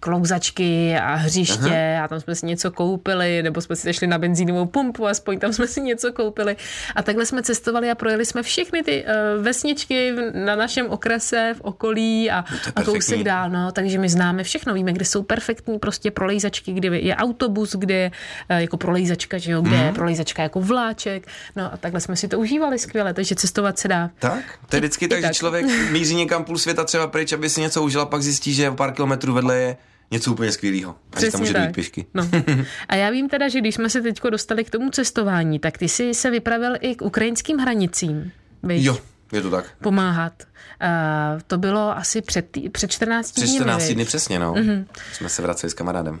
[SPEAKER 2] klouzačky a hřiště Aha. a tam jsme si něco koupili, nebo jsme si šli na benzínovou pumpu, aspoň tam jsme si něco koupili. A takhle jsme cestovali a projeli jsme všechny ty vesničky na našem okrese, v okolí a,
[SPEAKER 3] No,
[SPEAKER 2] a kousek dál. No, takže my známe všechno, víme, kde jsou perfektní prostě prolejzačky, kde je autobus, kde je jako prolejzačka, že jo, kde mm. je prolejzačka jako vláček. No a takhle jsme si to užívali skvěle, takže cestovat se dá.
[SPEAKER 3] Tak, to je vždycky tak, že člověk míří někam půl světa třeba pryč, aby si něco užil a pak zjistí, že pár kilometrů vedle je něco úplně skvělého. A že tam může dojít pěšky.
[SPEAKER 2] No. <laughs> A já vím teda, že když jsme se teď dostali k tomu cestování, tak ty jsi se vypravil i k ukrajinským hranicím. Víš?
[SPEAKER 3] Jo, je to tak.
[SPEAKER 2] Pomáhat. Uh, to bylo asi před, tý, před 14
[SPEAKER 3] dny. Před 14 dny, přesně, no. Mm-hmm. Jsme se vraceli s kamarádem.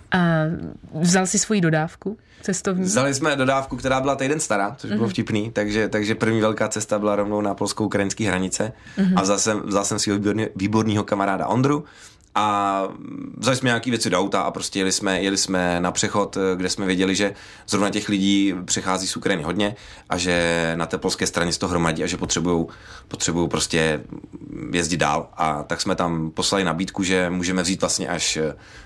[SPEAKER 2] Uh, vzal si svoji dodávku cestovní?
[SPEAKER 3] Vzali jsme dodávku, která byla týden stará, což mm-hmm. bylo vtipný, takže, takže první velká cesta byla rovnou na polskou-ukrajinské hranice mm-hmm. a vzal jsem, vzal jsem svého výborný, výborného kamaráda Ondru, a vzali jsme nějaké věci do auta a prostě jeli jsme, jeli jsme na přechod, kde jsme věděli, že zrovna těch lidí přechází z Ukrajiny hodně a že na té polské straně z toho hromadí a že potřebují potřebují prostě jezdit dál. A tak jsme tam poslali nabídku, že můžeme vzít vlastně až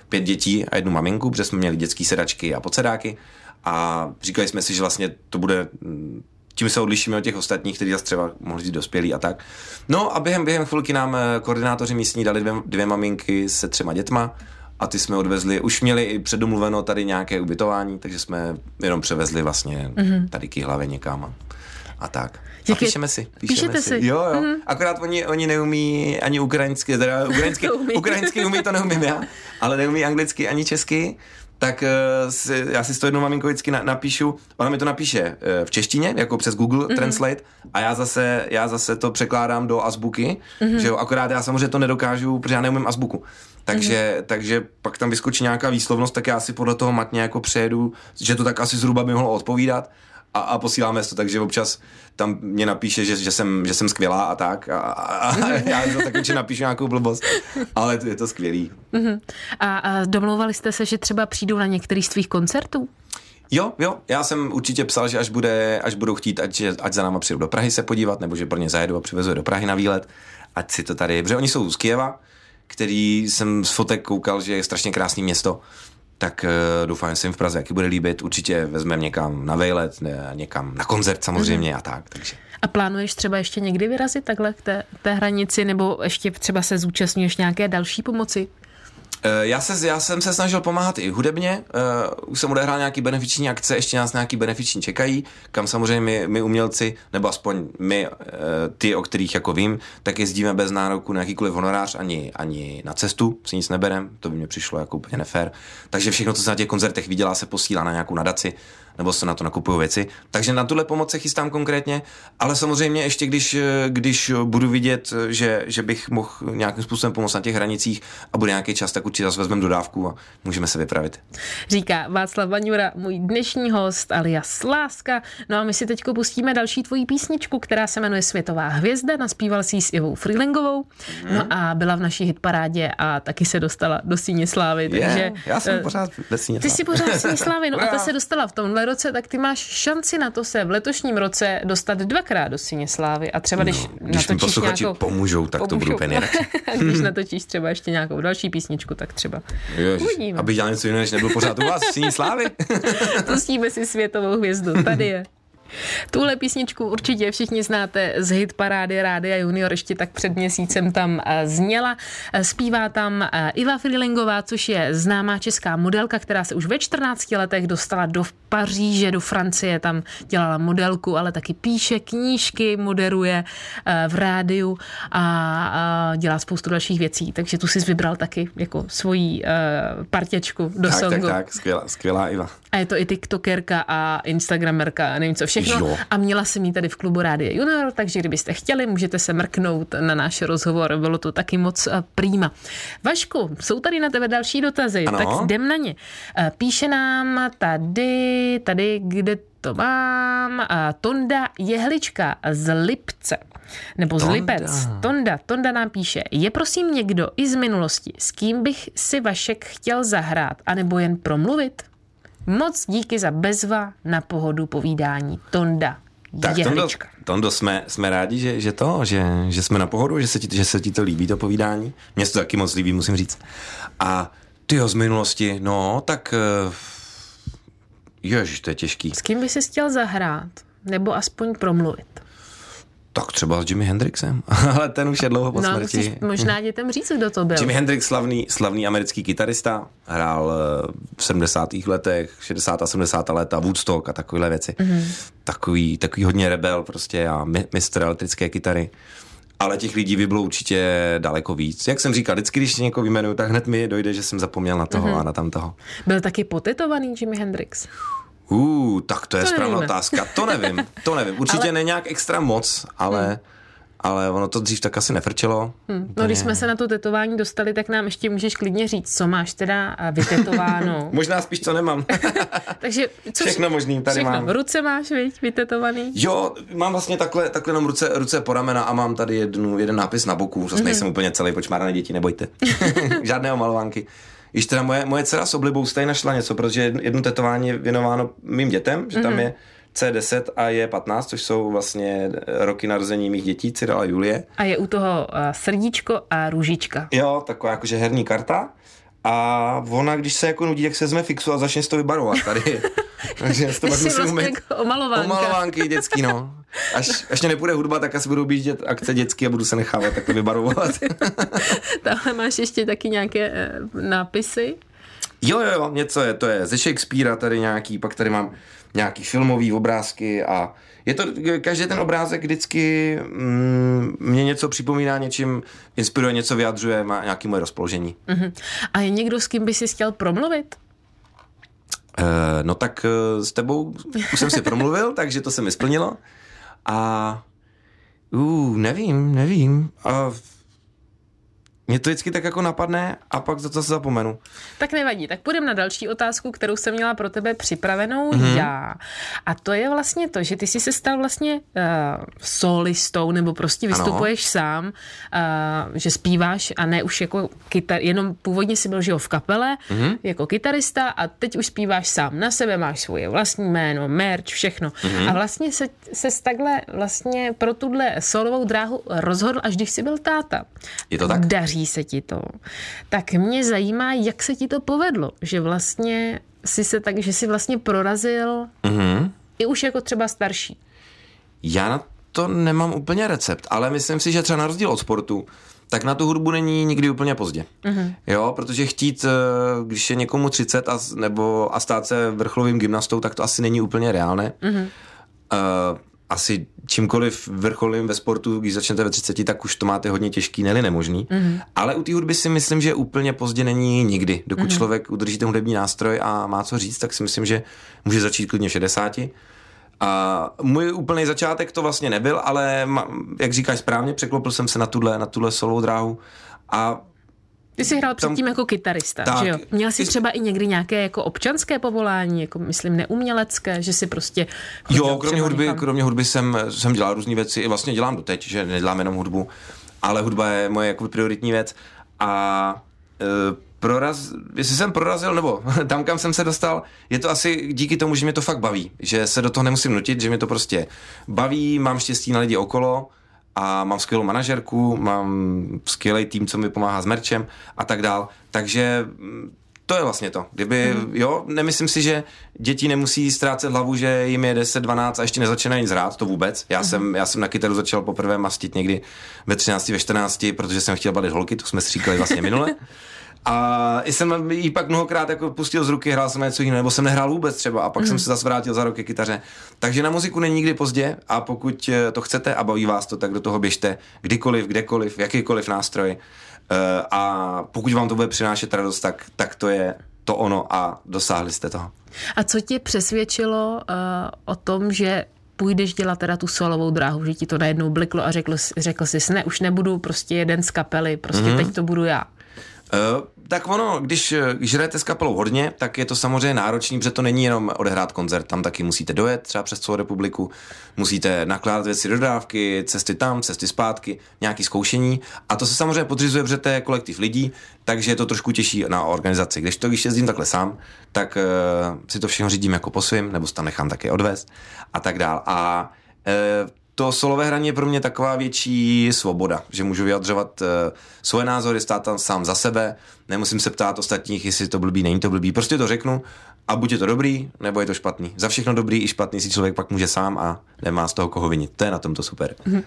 [SPEAKER 3] pět dětí a jednu maminku, protože jsme měli dětské sedačky a podsedáky a říkali jsme si, že vlastně to bude tím se odlišíme od těch ostatních, kteří zase třeba mohli být dospělí a tak. No a během, během chvilky nám koordinátoři místní dali dvě, dvě maminky se třema dětma a ty jsme odvezli, už měli i předomluveno tady nějaké ubytování, takže jsme jenom převezli vlastně mm-hmm. tady k hlavě někam a tak. A píšeme si. Píšeme
[SPEAKER 2] Píšete si.
[SPEAKER 3] Jo, jo. Mm-hmm. Akorát oni, oni neumí ani ukrajinsky, teda <laughs> ukrajinsky, ukrajinsky umí, to neumím já, ale neumí anglicky ani česky, tak uh, si, já si to jednou maminko vždycky na, napíšu, ona mi to napíše uh, v češtině, jako přes Google mm-hmm. Translate a já zase, já zase to překládám do azbuky, mm-hmm. že jo, akorát já samozřejmě to nedokážu, protože já neumím azbuku. Takže, mm-hmm. takže pak tam vyskočí nějaká výslovnost, tak já si podle toho matně jako přejedu, že to tak asi zhruba by mohlo odpovídat a, a posíláme to, takže občas tam mě napíše, že, že, jsem, že jsem skvělá a tak a, a, a <laughs> já to tak určitě napíšu nějakou blbost, ale je to skvělý.
[SPEAKER 2] Uh-huh. A, a domlouvali jste se, že třeba přijdou na některý z tvých koncertů?
[SPEAKER 3] Jo, jo, já jsem určitě psal, že až, bude, až budou chtít, ať, ať za náma přijdou do Prahy se podívat, nebo že pro ně zajedu a přivezu je do Prahy na výlet, ať si to tady, protože oni jsou z Kieva, který jsem z fotek koukal, že je strašně krásné město, tak uh, doufám, že se jim v Praze jaký bude líbit. Určitě vezmeme někam na vejlet, ne, někam na koncert samozřejmě mm. a tak. Takže.
[SPEAKER 2] A plánuješ třeba ještě někdy vyrazit takhle k té, té hranici, nebo ještě třeba se zúčastňuješ nějaké další pomoci?
[SPEAKER 3] Eh, já, se, já jsem se snažil pomáhat i hudebně, uh, už jsem odehrál nějaký benefiční akce, ještě nás nějaký benefiční čekají, kam samozřejmě my, my umělci, nebo aspoň my, uh, ty, o kterých jako vím, tak jezdíme bez nároku na jakýkoliv honorář, ani, ani na cestu, si nic neberem, to by mi přišlo jako úplně nefér. Takže všechno, co se na těch koncertech vydělá, se posílá na nějakou nadaci, nebo se na to nakupují věci. Takže na tuhle pomoc se chystám konkrétně, ale samozřejmě ještě když, když budu vidět, že, že bych mohl nějakým způsobem pomoct na těch hranicích a bude nějaký čas, tak určitě zase vezmeme dodávku a můžeme se vypravit.
[SPEAKER 2] Říká Václav Vaňura, můj dnešní host alias Láska. No a my si teď pustíme další tvoji písničku, která se jmenuje Světová hvězda. Naspíval si ji s Ivou Freelingovou. Mm. No a byla v naší hitparádě a taky se dostala do síně slávy. Takže,
[SPEAKER 3] yeah, já jsem uh, pořád ve síně
[SPEAKER 2] Ty jsi pořád v síně <laughs> slávy, no a ta se dostala v tomhle roce, tak ty máš šanci na to se v letošním roce dostat dvakrát do síně slávy a třeba když, no,
[SPEAKER 3] když natočíš nějakou... pomůžou, tak pomůžou. to budu úplně <laughs>
[SPEAKER 2] Když natočíš třeba ještě nějakou další písničku, tak třeba
[SPEAKER 3] Ježiš, uvidíme. Aby dělal něco jiného, než nebyl pořád u vás v síní slávy. <laughs>
[SPEAKER 2] Pustíme si světovou hvězdu. Tady je. Tuhle písničku určitě všichni znáte z hit parády Rádia Junior, ještě tak před měsícem tam eh, zněla. Eh, zpívá tam eh, Iva Freelingová, což je známá česká modelka, která se už ve 14 letech dostala do Paříže, do Francie, tam dělala modelku, ale taky píše knížky, moderuje v rádiu a dělá spoustu dalších věcí, takže tu si vybral taky jako svoji partěčku do
[SPEAKER 3] tak,
[SPEAKER 2] songu.
[SPEAKER 3] Tak, tak, skvělá, skvělá Iva.
[SPEAKER 2] A je to i tiktokerka a instagramerka nevím co všechno. Jo. A měla jsem ji tady v klubu Rádia Junior, takže kdybyste chtěli, můžete se mrknout na náš rozhovor. Bylo to taky moc uh, prýma. Vašku, jsou tady na tebe další dotazy, ano. tak jdem na ně. Uh, píše nám tady, tady, kde to mám, uh, Tonda Jehlička z Lipce. Nebo z Tonda. Lipec. Tonda, Tonda nám píše, je prosím někdo i z minulosti, s kým bych si Vašek chtěl zahrát, anebo jen promluvit? Moc díky za bezva na pohodu povídání. Tonda.
[SPEAKER 3] Tak Tondo, Tondo, jsme, jsme rádi, že, že to, že, že jsme na pohodu, že se, ti, že se ti to líbí, to povídání. Mně se to taky moc líbí, musím říct. A ty z minulosti, no, tak uh, ježiš, to je těžký.
[SPEAKER 2] S kým by si chtěl zahrát? Nebo aspoň promluvit?
[SPEAKER 3] Tak třeba s Jimi Hendrixem, <laughs> ale ten už je dlouho po no, smrti.
[SPEAKER 2] Možná <laughs> dětem říct, kdo to byl.
[SPEAKER 3] Jimi Hendrix, slavný, slavný americký kytarista, hrál eh, v 70. letech, 60. a 70. léta, Woodstock a takovéhle věci. Mm-hmm. Takový, takový hodně rebel prostě a mistr elektrické kytary. Ale těch lidí by bylo určitě daleko víc. Jak jsem říkal, vždycky, když někoho vyjmenuju, tak hned mi dojde, že jsem zapomněl na toho mm-hmm. a na tam toho.
[SPEAKER 2] Byl taky potetovaný Jimi Hendrix.
[SPEAKER 3] Uh, tak to je to správná nevíme. otázka. To nevím, to nevím. <laughs> Určitě ale... ne nějak extra moc, ale... Hmm ale ono to dřív tak asi nefrčelo.
[SPEAKER 2] Hmm. No když jsme se na to tetování dostali, tak nám ještě můžeš klidně říct, co máš teda vytetováno. <laughs>
[SPEAKER 3] Možná spíš, co nemám. <laughs>
[SPEAKER 2] Takže
[SPEAKER 3] co všechno možný tady všechno. mám.
[SPEAKER 2] V ruce máš, viď, vytetovaný?
[SPEAKER 3] Jo, mám vlastně takhle, takhle jenom ruce, ruce po ramena a mám tady jednu, jeden nápis na boku. Zase mm-hmm. nejsem úplně celý počmáraný děti, nebojte. Žádného malovánky. Již teda moje, moje dcera s oblibou stejně našla něco, protože jedno tetování je věnováno mým dětem, že tam mm-hmm. je C10 a je 15, což jsou vlastně roky narození mých dětí, Cyrila a Julie.
[SPEAKER 2] A je u toho eh, srdíčko a růžička.
[SPEAKER 3] Jo, taková jakože herní karta. A ona, když se jako nudí, tak se vezme fixu a začne to vybarovat tady. <laughs>
[SPEAKER 2] Takže to pak musím vlastně umět. Jako omalovánka.
[SPEAKER 3] Omalovánky dětský, no. Až, až mě nepůjde hudba, tak asi budou bíždět akce dětský a budu se nechávat takhle vybarovat. <laughs>
[SPEAKER 2] Tamhle máš ještě taky nějaké e, nápisy?
[SPEAKER 3] Jo, jo, jo, něco je, to je ze Shakespearea tady nějaký, pak tady mám nějaký filmový obrázky a je to, každý ten obrázek vždycky mm, mě něco připomíná, něčím inspiruje, něco vyjadřuje, má nějaký moje rozpoložení.
[SPEAKER 2] Uh-huh. A je někdo, s kým by si chtěl promluvit?
[SPEAKER 3] Uh, no tak uh, s tebou už jsem si promluvil, <laughs> takže to se mi splnilo. A uh, nevím, nevím. Uh, mě to vždycky tak jako napadne a pak to zase zapomenu.
[SPEAKER 2] Tak nevadí, tak půjdeme na další otázku, kterou jsem měla pro tebe připravenou mm-hmm. já. A to je vlastně to, že ty jsi se stal vlastně uh, solistou, nebo prostě vystupuješ ano. sám, uh, že zpíváš a ne už jako kytar, jenom původně si byl, že jo, v kapele, mm-hmm. jako kytarista a teď už zpíváš sám na sebe, máš svoje vlastní jméno, merch, všechno. Mm-hmm. A vlastně se, se takhle vlastně pro tuhle solovou dráhu rozhodl, až když jsi byl táta.
[SPEAKER 3] Je to tak?
[SPEAKER 2] Daří se ti to. Tak mě zajímá, jak se ti to povedlo, že vlastně si se tak, že si vlastně prorazil mm-hmm. i už jako třeba starší.
[SPEAKER 3] Já na to nemám úplně recept, ale myslím si, že třeba na rozdíl od sportu, tak na tu hudbu není nikdy úplně pozdě. Mm-hmm. Jo, protože chtít, eh, když je někomu 30 a, nebo a stát se vrcholovým gymnastou, tak to asi není úplně reálné. Mm-hmm. Uh, asi čímkoliv vrcholím ve sportu, když začnete ve 30, tak už to máte hodně těžký, ne nemožný. Mm-hmm. Ale u té hudby si myslím, že úplně pozdě není nikdy. Dokud mm-hmm. člověk udrží ten hudební nástroj a má co říct, tak si myslím, že může začít klidně v 60. A můj úplný začátek to vlastně nebyl, ale jak říkáš správně, překlopil jsem se na tuhle, na tuhle solovou dráhu a
[SPEAKER 2] ty jsi hrál předtím jako kytarista, tak, že jo? Měl jsi třeba i někdy nějaké jako občanské povolání, jako myslím neumělecké, že si prostě
[SPEAKER 3] Jo, kromě hudby, někam... kromě hudby jsem, jsem dělal různé věci, i vlastně dělám doteď, že nedělám jenom hudbu, ale hudba je moje jako prioritní věc. A e, proraz, jestli jsem prorazil, nebo <laughs> tam, kam jsem se dostal, je to asi díky tomu, že mě to fakt baví, že se do toho nemusím nutit, že mě to prostě baví, mám štěstí na lidi okolo, a mám skvělou manažerku, mám skvělý tým, co mi pomáhá s merčem a tak dál. Takže mm, to je vlastně to. Kdyby, mm. jo, nemyslím si, že děti nemusí ztrácet hlavu, že jim je 10, 12 a ještě nezačínají nic hrát, to vůbec. Já, mm. jsem, já jsem na kytaru začal poprvé mastit někdy ve 13, ve 14, protože jsem chtěl bavit holky, to jsme si říkali vlastně minule. <laughs> A jsem jí pak mnohokrát jako pustil z ruky, hrál jsem něco jiného, nebo jsem nehrál vůbec třeba a pak mm. jsem mhm. se zase vrátil za rok ke kytaře. Takže na muziku není nikdy pozdě a pokud eh, to chcete a baví vás to, tak do toho běžte kdykoliv, kdekoliv, jakýkoliv nástroj. Eh, a pokud vám to bude přinášet radost, tak, tak to je to ono a dosáhli jste toho.
[SPEAKER 2] A co tě přesvědčilo uh, o tom, že půjdeš dělat teda tu solovou dráhu, že ti to najednou bliklo a řekl, řekl jsi, ne, už nebudu prostě jeden z kapely, prostě mm-hmm. teď to budu já.
[SPEAKER 3] Uh, tak ono, když, když hrajete s kapelou hodně, tak je to samozřejmě náročný, protože to není jenom odehrát koncert, tam taky musíte dojet třeba přes celou republiku, musíte nakládat věci do dodávky, cesty tam, cesty zpátky, nějaký zkoušení a to se samozřejmě podřizuje, protože to je kolektiv lidí, takže je to trošku těžší na organizaci. Když to, když jezdím takhle sám, tak uh, si to všechno řídím jako po svým, nebo si tam nechám taky odvést a tak dál. A uh, to solové hraní je pro mě taková větší svoboda, že můžu vyjadřovat uh, svoje názory, stát tam sám za sebe, nemusím se ptát ostatních, jestli to blbý, není to blbý, prostě to řeknu a buď je to dobrý, nebo je to špatný. Za všechno dobrý i špatný si člověk pak může sám a nemá z toho koho vinit. To je na tomto super. Mhm.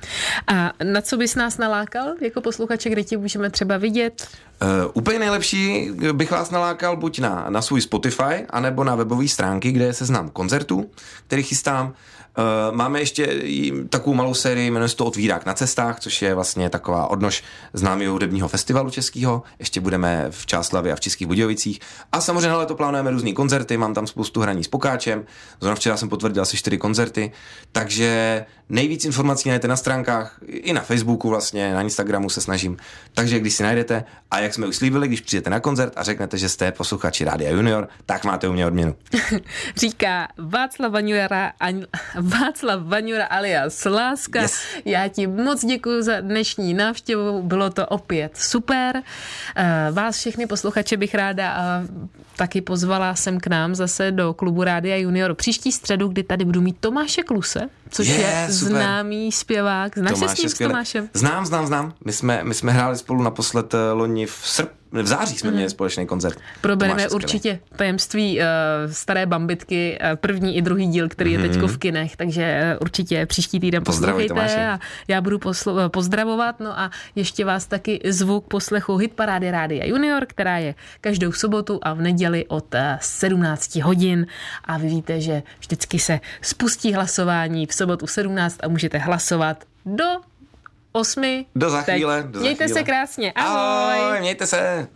[SPEAKER 2] A na co bys nás nalákal jako posluchače, kde ti můžeme třeba vidět?
[SPEAKER 3] Uh, úplně nejlepší bych vás nalákal buď na, na svůj Spotify, anebo na webové stránky, kde je seznam koncertů, který chystám. Uh, máme ještě takovou malou sérii, jmenuje se to Otvírák na cestách, což je vlastně taková odnož známého hudebního festivalu českého. Ještě budeme v Čáslavě a v Českých Budějovicích. A samozřejmě ale to plánujeme různé koncerty, mám tam spoustu hraní s Pokáčem. Zrovna včera jsem potvrdil asi čtyři koncerty. Takže nejvíc informací najdete na stránkách, i na Facebooku vlastně, na Instagramu se snažím. Takže když si najdete, a jak jsme už slíbili, když přijdete na koncert a řeknete, že jste posluchači Rádia Junior, tak máte u mě odměnu. <laughs>
[SPEAKER 2] Říká Václav Vaňura, Václav Vaňura alias Láska. Yes. Já ti moc děkuji za dnešní návštěvu, bylo to opět super. Eh, vás všechny posluchače bych ráda eh, taky pozvala sem k nám zase do klubu Rádia Junior příští středu, kdy tady budu mít Tomáše Kluse, což je, je super. známý zpěvák. Znáš Tomáš se s tím s Tomášem?
[SPEAKER 3] Znám, znám, znám. My jsme, my jsme hráli spolu naposled eh, loni v srpnu v září jsme mm. měli společný koncert.
[SPEAKER 2] Probereme určitě tajemství uh, staré bambitky, uh, první i druhý díl, který mm. je teď v kinech, takže uh, určitě příští týden poslouchejte a já budu poslo- pozdravovat. No a ještě vás taky zvu k poslechu Hit Parády Rádia Junior, která je každou sobotu a v neděli od uh, 17 hodin a vy víte, že vždycky se spustí hlasování v sobotu 17 a můžete hlasovat do osmi.
[SPEAKER 3] Do za chvíle. Do
[SPEAKER 2] mějte
[SPEAKER 3] za chvíle.
[SPEAKER 2] se krásně.
[SPEAKER 3] Ahoj. Ahoj, mějte se.